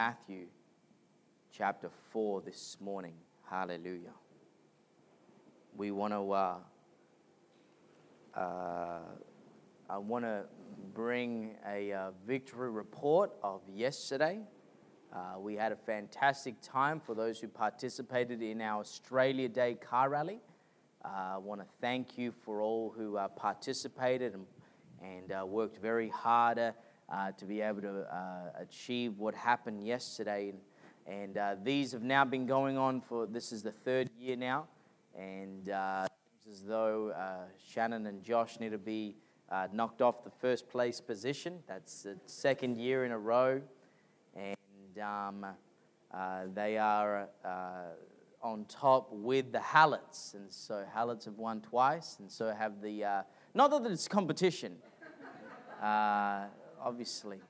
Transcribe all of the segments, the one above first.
Matthew chapter 4 this morning. Hallelujah. We want to, uh, uh, I want to bring a uh, victory report of yesterday. Uh, we had a fantastic time for those who participated in our Australia Day car rally. Uh, I want to thank you for all who uh, participated and, and worked very hard uh, to be able to uh, achieve what happened yesterday. And, and uh, these have now been going on for this is the third year now. And uh, as though uh, Shannon and Josh need to be knocked off the first place position. That's the second year in a row. And um, they are on top with the Hallets. And so Hallets have won twice. And so have the, uh, not that it's competition, uh, obviously.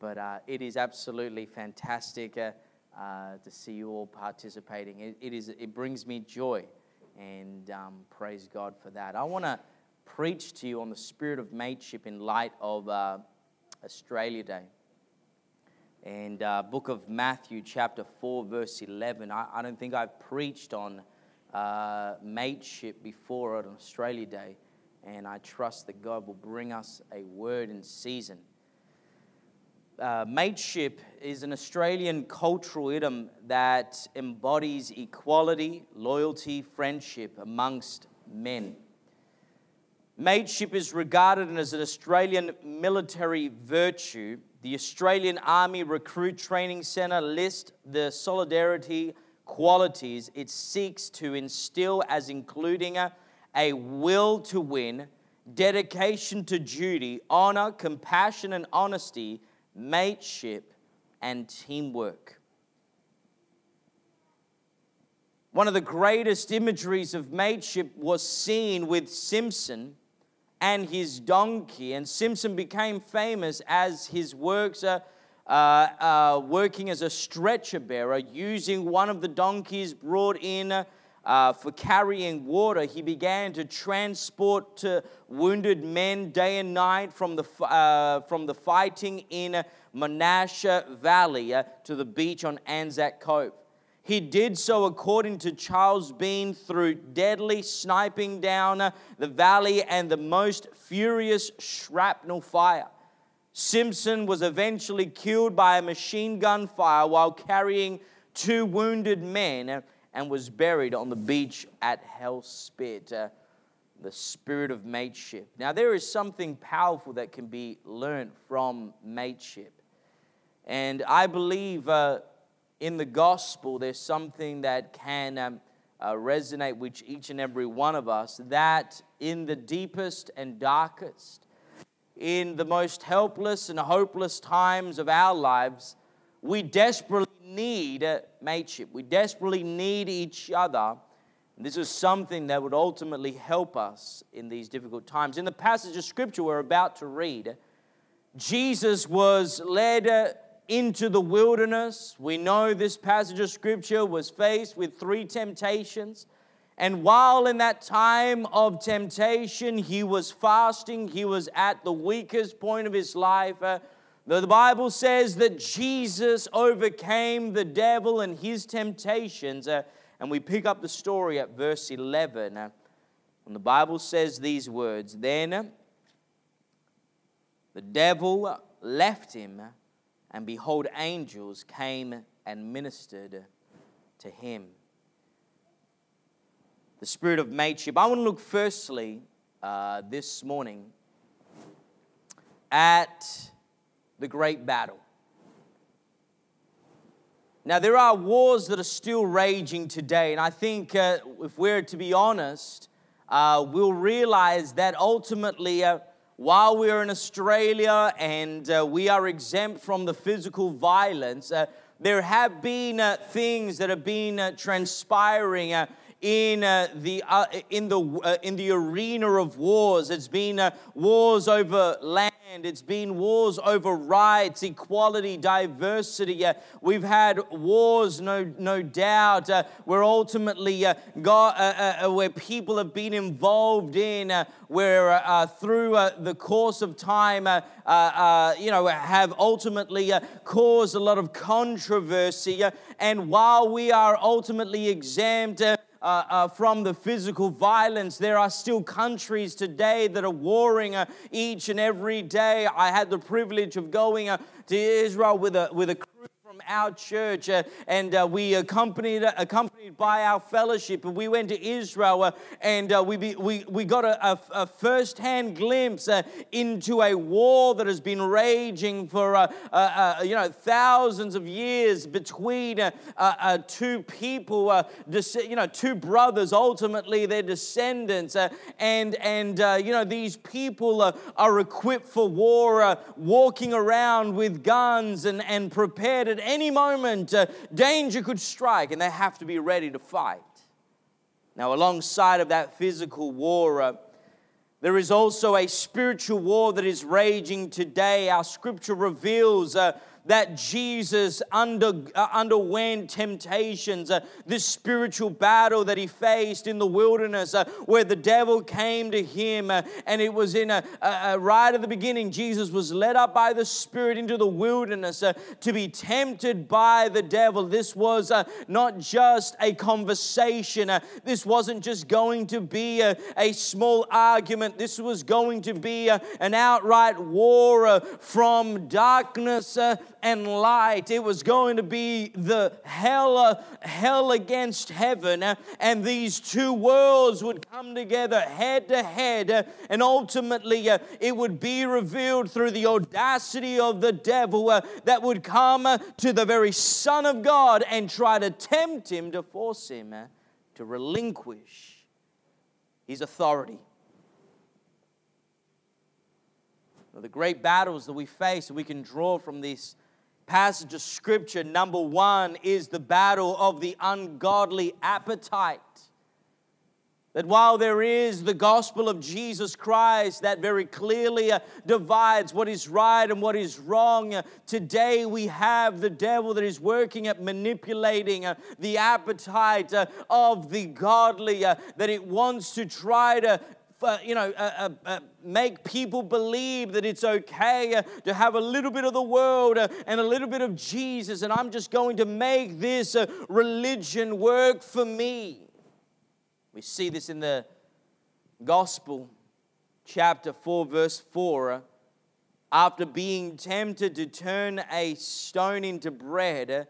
But uh, it is absolutely fantastic uh, uh, to see you all participating. It, it, is, it brings me joy, and um, praise God for that. I want to preach to you on the spirit of mateship in light of uh, Australia Day. And uh, book of Matthew, chapter 4, verse 11. I, I don't think I've preached on mateship before on Australia Day, and I trust that God will bring us a word in season uh, mateship is an Australian cultural idiom that embodies equality, loyalty, friendship amongst men. Mateship is regarded as an Australian military virtue. The Australian Army Recruit Training Centre lists the solidarity qualities it seeks to instill as including a, a will to win, dedication to duty, honour, compassion, and honesty mateship, and teamwork. One of the greatest imageries of mateship was seen with Simpson and his donkey, and Simpson became famous as his works are. Uh, uh, working as a stretcher bearer, using one of the donkeys brought in uh, for carrying water, he began to transport to wounded men day and night from the, uh, from the fighting in Monash Valley uh, to the beach on Anzac Cove. He did so according to Charles Bean through deadly sniping down uh, the valley and the most furious shrapnel fire. Simpson was eventually killed by a machine gun fire while carrying two wounded men and was buried on the beach at Hell Spit, uh, the spirit of mateship. Now, there is something powerful that can be learned from mateship. And I believe uh, in the gospel, there's something that can um, uh, resonate with each and every one of us that in the deepest and darkest, in the most helpless and hopeless times of our lives, we desperately need mateship. We desperately need each other. This is something that would ultimately help us in these difficult times. In the passage of scripture we're about to read, Jesus was led uh, into the wilderness. We know this passage of scripture was faced with three temptations. And while in that time of temptation, he was fasting, he was at the weakest point of his life. Uh, The Bible says that Jesus overcame the devil and his temptations. Uh, and we pick up the story at verse 11. Uh, and the Bible says these words Then the devil left him, and behold, angels came and ministered to him. The spirit of mateship. I want to look firstly uh, this morning at the great battle. Now, there are wars that are still raging today, and I think uh, if we're to be honest, uh, we'll realize that ultimately, uh, while we're in Australia and uh, we are exempt from the physical violence, uh, there have been uh, things that have been transpiring in uh, the uh, in the uh, in the arena of wars. It's been wars over land It's been wars over rights, equality, diversity. Uh, we've had wars, no, no doubt, uh, where ultimately uh, God, uh, uh, where people have been involved in, uh, where through the course of time, you know, have ultimately caused a lot of controversy. and while we are ultimately exempt uh, uh, from the physical violence. There are still countries today that are warring uh, each and every day. I had the privilege of going uh, to Israel with a, with a crew from our church, uh, and uh, we accompanied accompanied by our fellowship, and we went to Israel, uh, and uh, we, be, we we got a, a, a first-hand glimpse uh, into a war that has been raging for uh, you know thousands of years between two people, you know, two brothers. Ultimately, their descendants, and and you know these people are equipped for war, walking around with guns and and prepared at any moment uh, danger could strike and they have to be ready to fight. Now, alongside of that physical war, uh, there is also a spiritual war that is raging today. Our scripture reveals uh, that Jesus under, uh, underwent temptations, uh, this spiritual battle that he faced in the wilderness, uh, where the devil came to him. Uh, and it was in a, a, right at the beginning, Jesus was led up by the Spirit into the wilderness uh, to be tempted by the devil. This was uh, not just a conversation, this wasn't just going to be a, a small argument, this was going to be an outright war from darkness and light. It was going to be the hell, uh, hell against heaven, uh, and these two worlds would come together head to head, uh, and ultimately it would be revealed through the audacity of the devil that would come to the very Son of God and try to tempt him to force him to relinquish his authority. the great battles that we face, we can draw from this passage of scripture, number one, is the battle of the ungodly appetite. That while there is the gospel of Jesus Christ that very clearly uh, divides what is right and what is wrong, uh, today we have the devil that is working at manipulating uh, the appetite of the godly, that it wants to try to you know, uh, uh, uh, make people believe that it's okay uh, to have a little bit of the world uh, and a little bit of Jesus, and I'm just going to make this religion work for me. We see this in the Gospel, chapter 4, verse 4. After being tempted to turn a stone into bread,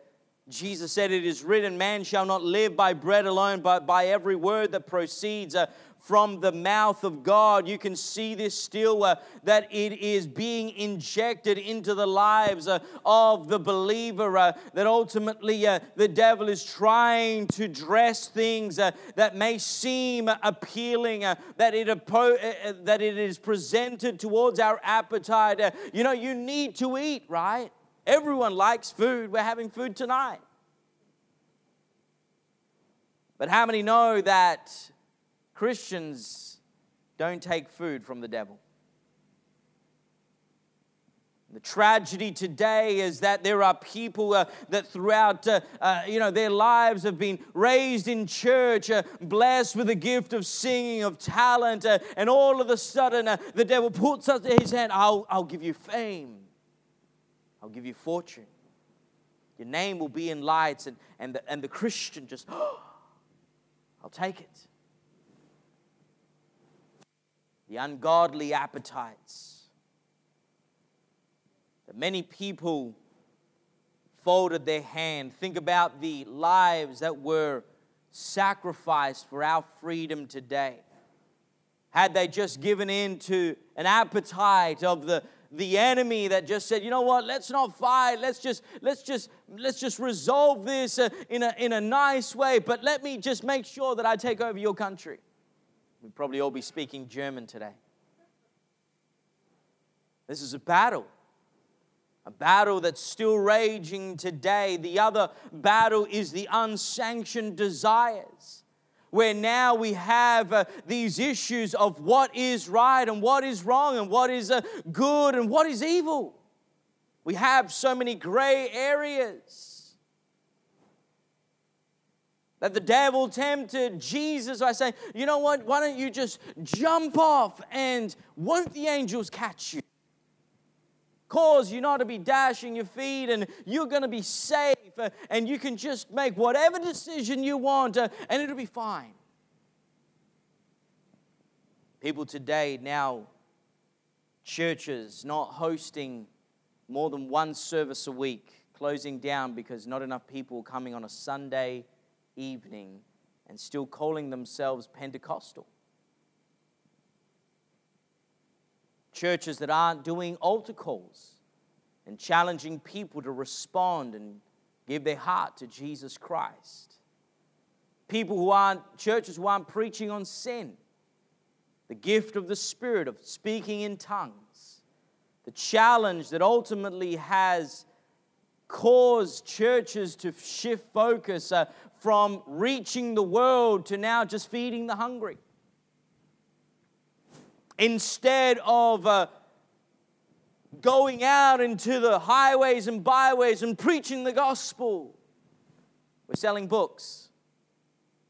Jesus said, It is written, Man shall not live by bread alone, but by every word that proceeds from the mouth of God. You can see this still uh, that it is being injected into the lives uh, of the believer. Uh, that ultimately uh, the devil is trying to dress things uh, that may seem appealing, uh, that, it that it is presented towards our appetite. you know, you need to eat, right? Everyone likes food. We're having food tonight. But how many know that Christians don't take food from the devil. The tragedy today is that there are people uh, that throughout uh, uh, you know their lives have been raised in church, uh, blessed with the gift of singing, of talent, uh, and all of a sudden uh, the devil puts up his hand. I'll, I'll give you fame. I'll give you fortune. Your name will be in lights, and, and, the, and the Christian just, oh, I'll take it the ungodly appetites. That many people folded their hand. Think about the lives that were sacrificed for our freedom today. Had they just given in to an appetite of the, the enemy that just said, you know what, let's not fight, let's just, let's just, let's just resolve this uh, in, a, in a nice way, but let me just make sure that I take over your country. We'd probably all be speaking German today. This is a battle. A battle that's still raging today. The other battle is the unsanctioned desires where now we have uh, these issues of what is right and what is wrong and what is uh, good and what is evil. We have so many gray areas. That the devil tempted Jesus by saying, you know what, why don't you just jump off and won't the angels catch you? Cause you not to be dashing your feet and you're going to be safe uh, and you can just make whatever decision you want uh, and it'll be fine. People today now, churches not hosting more than one service a week, closing down because not enough people coming on a Sunday evening and still calling themselves Pentecostal. Churches that aren't doing altar calls and challenging people to respond and give their heart to Jesus Christ. People who aren't, churches who aren't preaching on sin, the gift of the Spirit of speaking in tongues, the challenge that ultimately has caused churches to shift focus uh, from reaching the world to now just feeding the hungry. Instead of uh, going out into the highways and byways and preaching the gospel, we're selling books.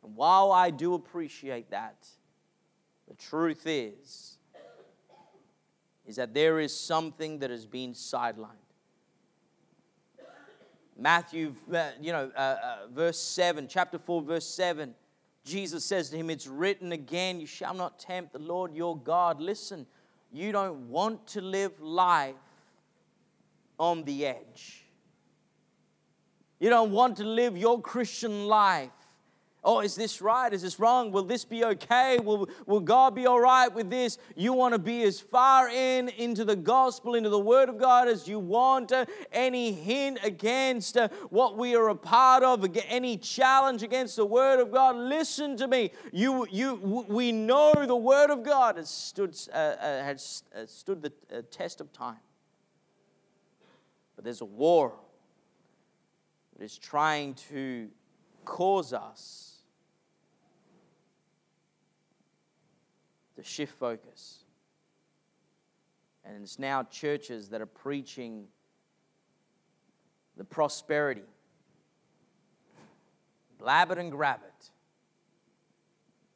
And while I do appreciate that, the truth is, is that there is something that has been sidelined. Matthew, uh, you know, uh, uh, verse 7, chapter 4, verse 7, Jesus says to him, It's written again, you shall not tempt the Lord your God. Listen, you don't want to live life on the edge. You don't want to live your Christian life Oh, is this right? Is this wrong? Will this be okay? Will, will God be all right with this? You want to be as far in into the gospel, into the word of God as you want. Uh, any hint against uh, what we are a part of, any challenge against the word of God, listen to me. You, you, we know the word of God has stood, uh, uh has stood the test of time. But there's a war that is trying to cause us to shift focus. And it's now churches that are preaching the prosperity. Blab it and grab it.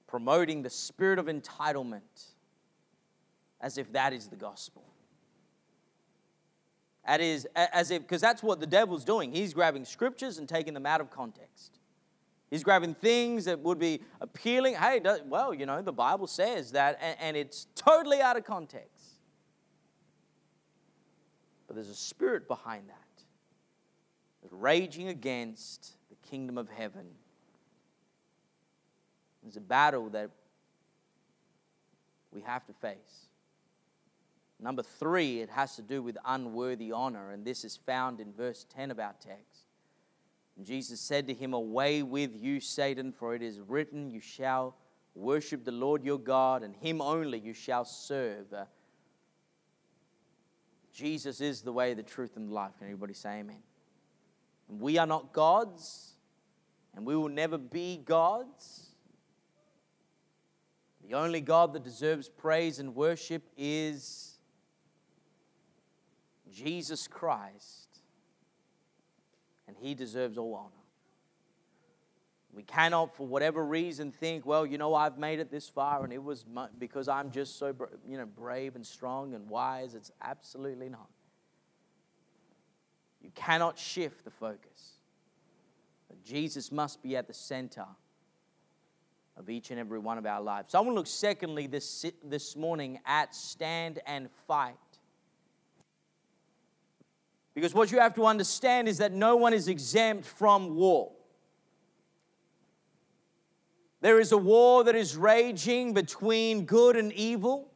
Promoting the spirit of entitlement as if that is the gospel. That is, as if, because that's what the devil's doing. He's grabbing scriptures and taking them out of context. He's grabbing things that would be appealing. Hey, well, you know, the Bible says that, and, it's totally out of context. But there's a spirit behind that that's raging against the kingdom of heaven. There's a battle that we have to face. Number three, it has to do with unworthy honor, and this is found in verse 10 of our text. And Jesus said to him, Away with you, Satan, for it is written, You shall worship the Lord your God, and him only you shall serve. Uh, Jesus is the way, the truth, and the life. Can everybody say amen? And we are not gods, and we will never be gods. The only God that deserves praise and worship is Jesus Christ and he deserves all honor. We cannot, for whatever reason, think, well, you know, I've made it this far and it was my, because I'm just so, you know, brave and strong and wise. It's absolutely not. You cannot shift the focus. But Jesus must be at the center of each and every one of our lives. So I want to look, secondly, this, this morning at stand and fight. Because what you have to understand is that no one is exempt from war. There is a war that is raging between good and evil.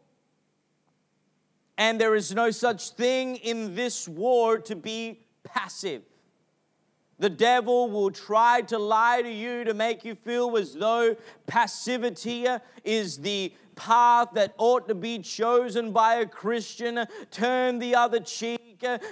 And there is no such thing in this war to be passive. The devil will try to lie to you to make you feel as though passivity is the path that ought to be chosen by a Christian. Turn the other cheek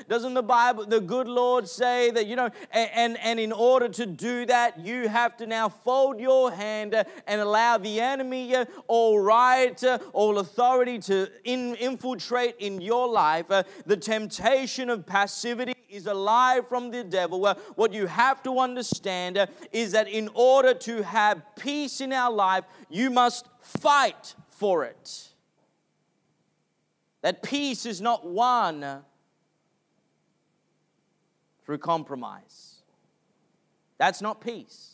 doesn't the Bible, the good Lord say that, you know, and, and, in order to do that, you have to now fold your hand and allow the enemy uh, all right, uh, all authority to in, infiltrate in your life. Uh, the temptation of passivity is a lie from the devil. What you have to understand is that in order to have peace in our life, you must fight for it. That peace is not won through compromise. That's not peace.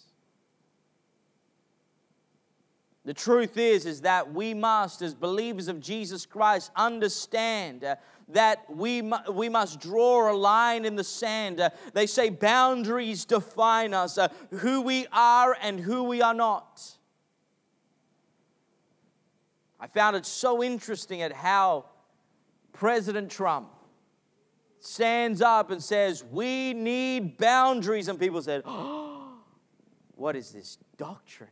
The truth is is that we must as believers of Jesus Christ understand uh, that we, mu- we must draw a line in the sand. Uh, they say boundaries define us, uh, who we are and who we are not. I found it so interesting at how President Trump stands up and says, We need boundaries. And people said, oh, What is this doctrine?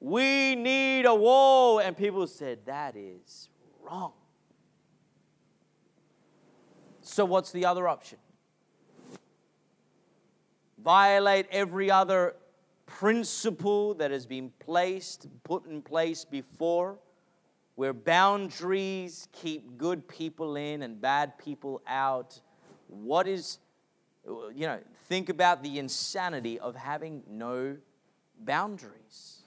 We need a wall. And people said, That is wrong. So, what's the other option? Violate every other principle that has been placed, put in place before, where boundaries keep good people in and bad people out. What is, you know, think about the insanity of having no boundaries.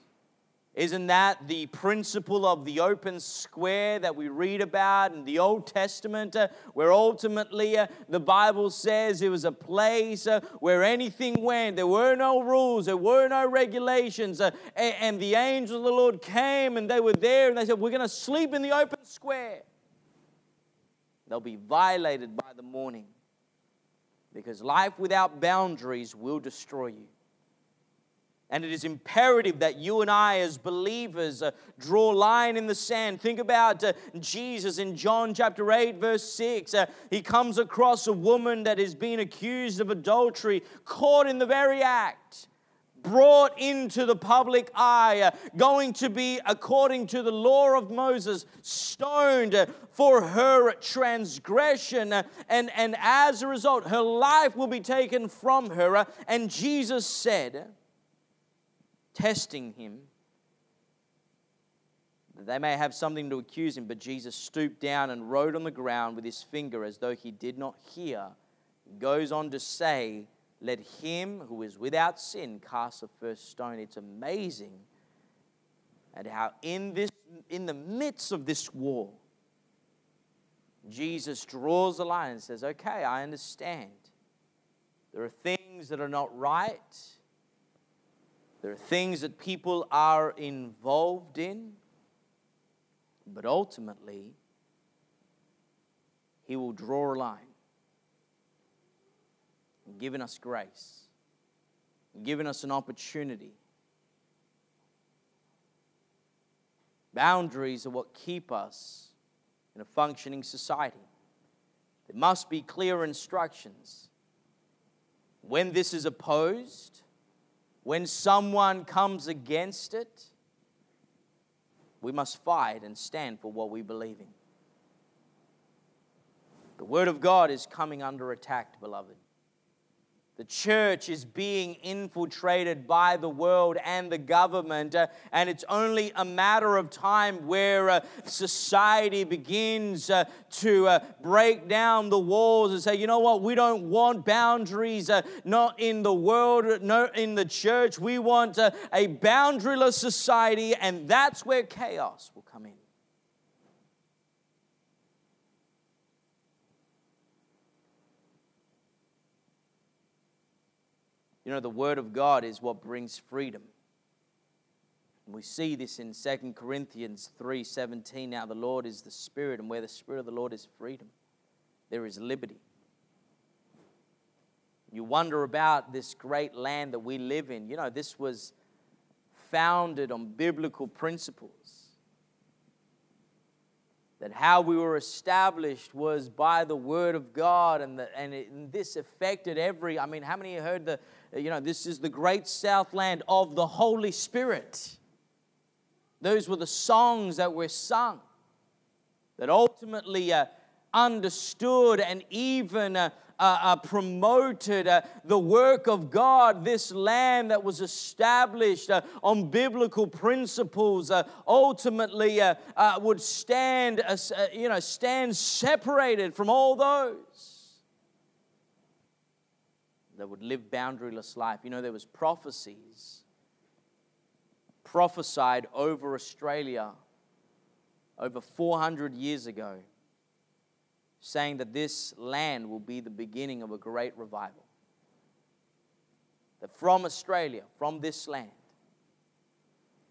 Isn't that the principle of the open square that we read about in the Old Testament, uh, where ultimately uh, the Bible says it was a place uh, where anything went? There were no rules, there were no regulations. Uh, and, and the angels of the Lord came and they were there and they said, We're going to sleep in the open square. They'll be violated by the morning because life without boundaries will destroy you. And it is imperative that you and I, as believers, uh, draw a line in the sand. Think about uh, Jesus in John chapter 8, verse 6. Uh, he comes across a woman that has been accused of adultery, caught in the very act, brought into the public eye, uh, going to be, according to the law of Moses, stoned uh, for her transgression. Uh, and, and as a result, her life will be taken from her. And Jesus said, testing him, that they may have something to accuse him. But Jesus stooped down and wrote on the ground with his finger as though he did not hear. He goes on to say, Let him who is without sin cast the first stone. It's amazing at how in this in the midst of this war, Jesus draws a line and says, Okay, I understand. There are things that are not right there are things that people are involved in, but ultimately, He will draw a line, giving us grace, giving us an opportunity. Boundaries are what keep us in a functioning society. There must be clear instructions. When this is opposed, when someone comes against it, we must fight and stand for what we believe in. The Word of God is coming under attack, beloved. The church is being infiltrated by the world and the government, uh, and it's only a matter of time where uh, society begins uh, to uh, break down the walls and say, you know what, we don't want boundaries, uh, not in the world, not in the church. We want uh, a boundaryless society, and that's where chaos will come in. You know, the Word of God is what brings freedom. And we see this in 2 Corinthians 3:17. Now the Lord is the Spirit, and where the Spirit of the Lord is freedom, there is liberty. You wonder about this great land that we live in. You know, this was founded on biblical principles that how we were established was by the word of God, and, the, and, it, and, this affected every. I mean, how many heard the, you know, this is the great southland of the Holy Spirit? Those were the songs that were sung that ultimately uh, understood and even uh, uh, uh, promoted uh, the work of God, this land that was established uh, on biblical principles, uh, ultimately uh, would stand, you know, stand separated from all those that would live boundaryless life. You know, there was prophecies prophesied over Australia over 400 years ago saying that this land will be the beginning of a great revival. That from Australia, from this land,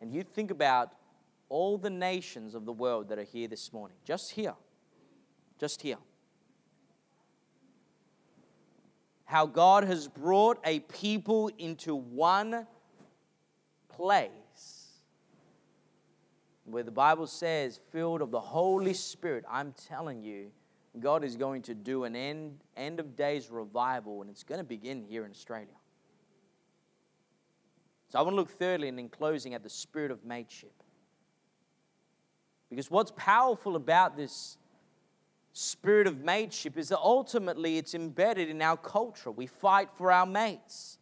and you think about all the nations of the world that are here this morning, just here, just here. How God has brought a people into one place where the Bible says, filled of the Holy Spirit. I'm telling you, God is going to do an end, end of days revival, and it's going to begin here in Australia. So I want to look thirdly and in closing at the spirit of mateship. Because what's powerful about this spirit of mateship is that ultimately it's embedded in our culture. We fight for our mates.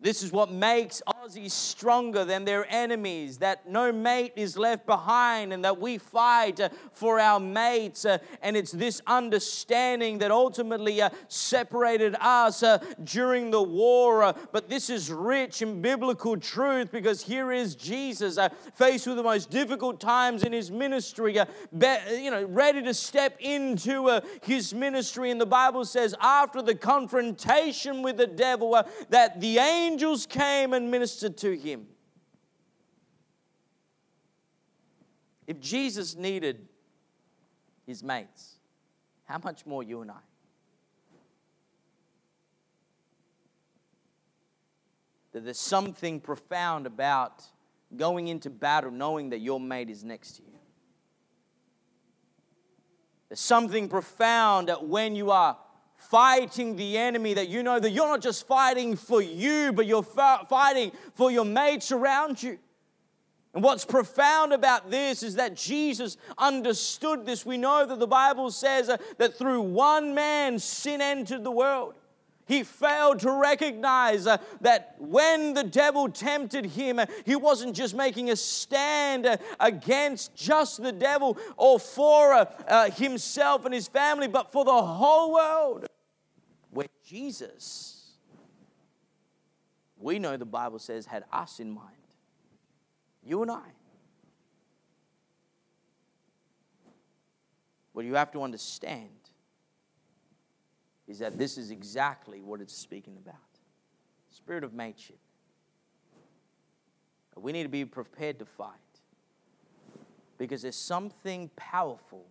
This is what makes Aussies stronger than their enemies, that no mate is left behind and that we fight uh, for our mates. Uh, and it's this understanding that ultimately uh, separated us uh, during the war. Uh, but this is rich in biblical truth because here is Jesus uh, faced with the most difficult times in his ministry, you know, ready to step into his ministry. And the Bible says, after the confrontation with the devil, that the angels came and ministered to him. If Jesus needed his mates, how much more you and I? That there's something profound about going into battle knowing that your mate is next to you. There's something profound that when you are fighting the enemy, that you know that you're not just fighting for you, but you're fighting for your mates around you. And what's profound about this is that Jesus understood this. We know that the Bible says that through one man sin entered the world. He failed to recognize uh, that when the devil tempted him, uh, he wasn't just making a stand uh, against just the devil or for himself and his family, but for the whole world where Jesus, we know the Bible says, had us in mind. You and I. What you have to understand is that this is exactly what it's speaking about spirit of mateship. We need to be prepared to fight because there's something powerful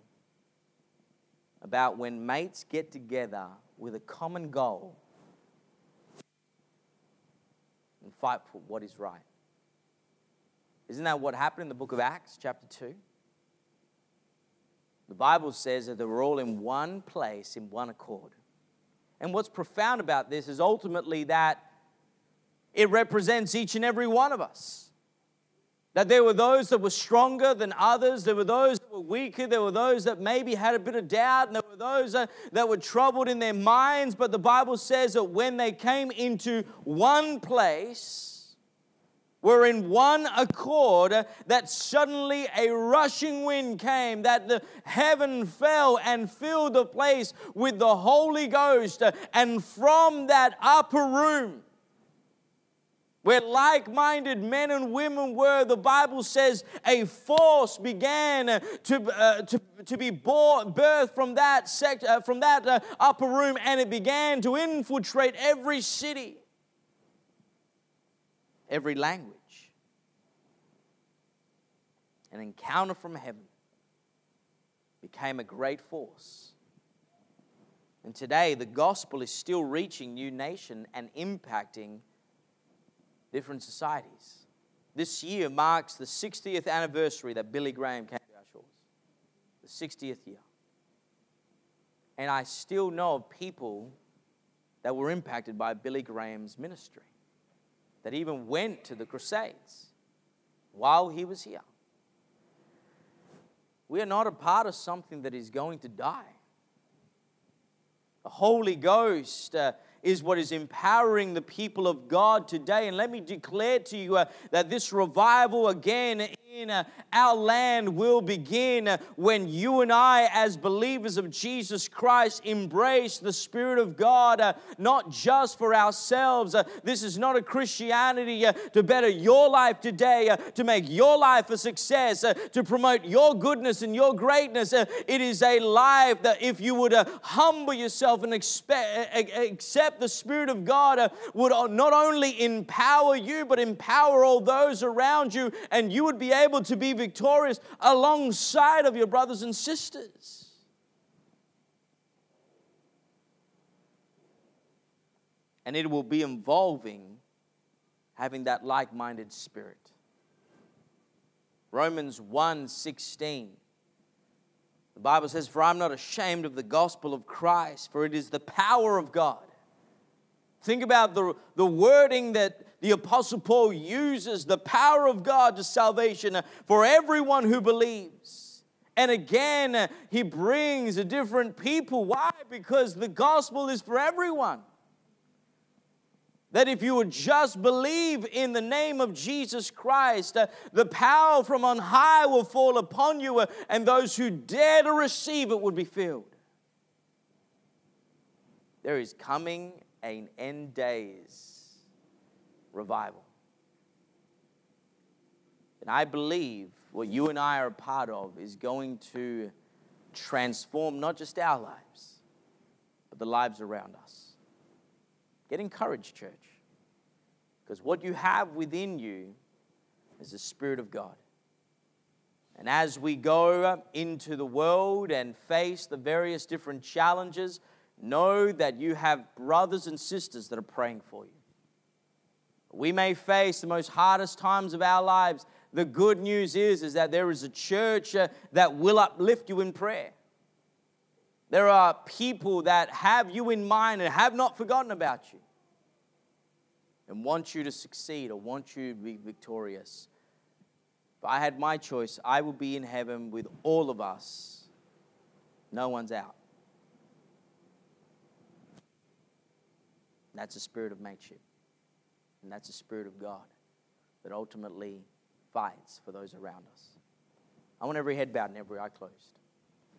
about when mates get together with a common goal and fight for what is right. Isn't that what happened in the book of Acts, chapter 2? The Bible says that they were all in one place, in one accord. And what's profound about this is ultimately that it represents each and every one of us. That there were those that were stronger than others, there were those were weaker, there were those that maybe had a bit of doubt, and there were those that, that were troubled in their minds. But the Bible says that when they came into one place, were in one accord, that suddenly a rushing wind came, that the heaven fell and filled the place with the Holy Ghost. And from that upper room, where like minded men and women were, the Bible says a force began to, uh, to, to be born, birthed from that, sect, uh, from that uh, upper room and it began to infiltrate every city, every language. An encounter from heaven became a great force. And today, the gospel is still reaching new nation and impacting different societies. This year marks the 60th anniversary that Billy Graham came to our shores. The 60th year. And I still know of people that were impacted by Billy Graham's ministry, that even went to the Crusades while he was here. We are not a part of something that is going to die. The Holy Ghost uh, is what is empowering the people of God today. And let me declare to you uh, that this revival again in our land will begin uh, when you and I, as believers of Jesus Christ, embrace the Spirit of God, uh, not just for ourselves. Uh, this is not a Christianity uh, to better your life today, uh, to make your life a success, to promote your goodness and your greatness. it is a life that if you would humble yourself and accept the Spirit of God, would not only empower you, but empower all those around you, and you would be able able to be victorious alongside of your brothers and sisters. And it will be involving having that like minded spirit. Romans 1 16. The Bible says, For I'm not ashamed of the gospel of Christ, for it is the power of God. Think about the, the wording that the Apostle Paul uses the power of God to salvation for everyone who believes. And again, he brings a different people. Why? Because the gospel is for everyone. That if you would just believe in the name of Jesus Christ, uh, the power from on high will fall upon you, uh, and those who dare to receive it would be filled. There is coming an end days revival. And I believe what you and I are a part of is going to transform not just our lives, but the lives around us. Get encouraged, church, because what you have within you is the Spirit of God. And as we go into the world and face the various different challenges, know that you have brothers and sisters that are praying for you. We may face the most hardest times of our lives. The good news is, is that there is a church uh, that will uplift you in prayer. There are people that have you in mind and have not forgotten about you and want you to succeed or want you to be victorious. If I had my choice, I would be in heaven with all of us. No one's out. That's a spirit of mateship. And that's a Spirit of God that ultimately fights for those around us. I want every head bowed and every eye closed.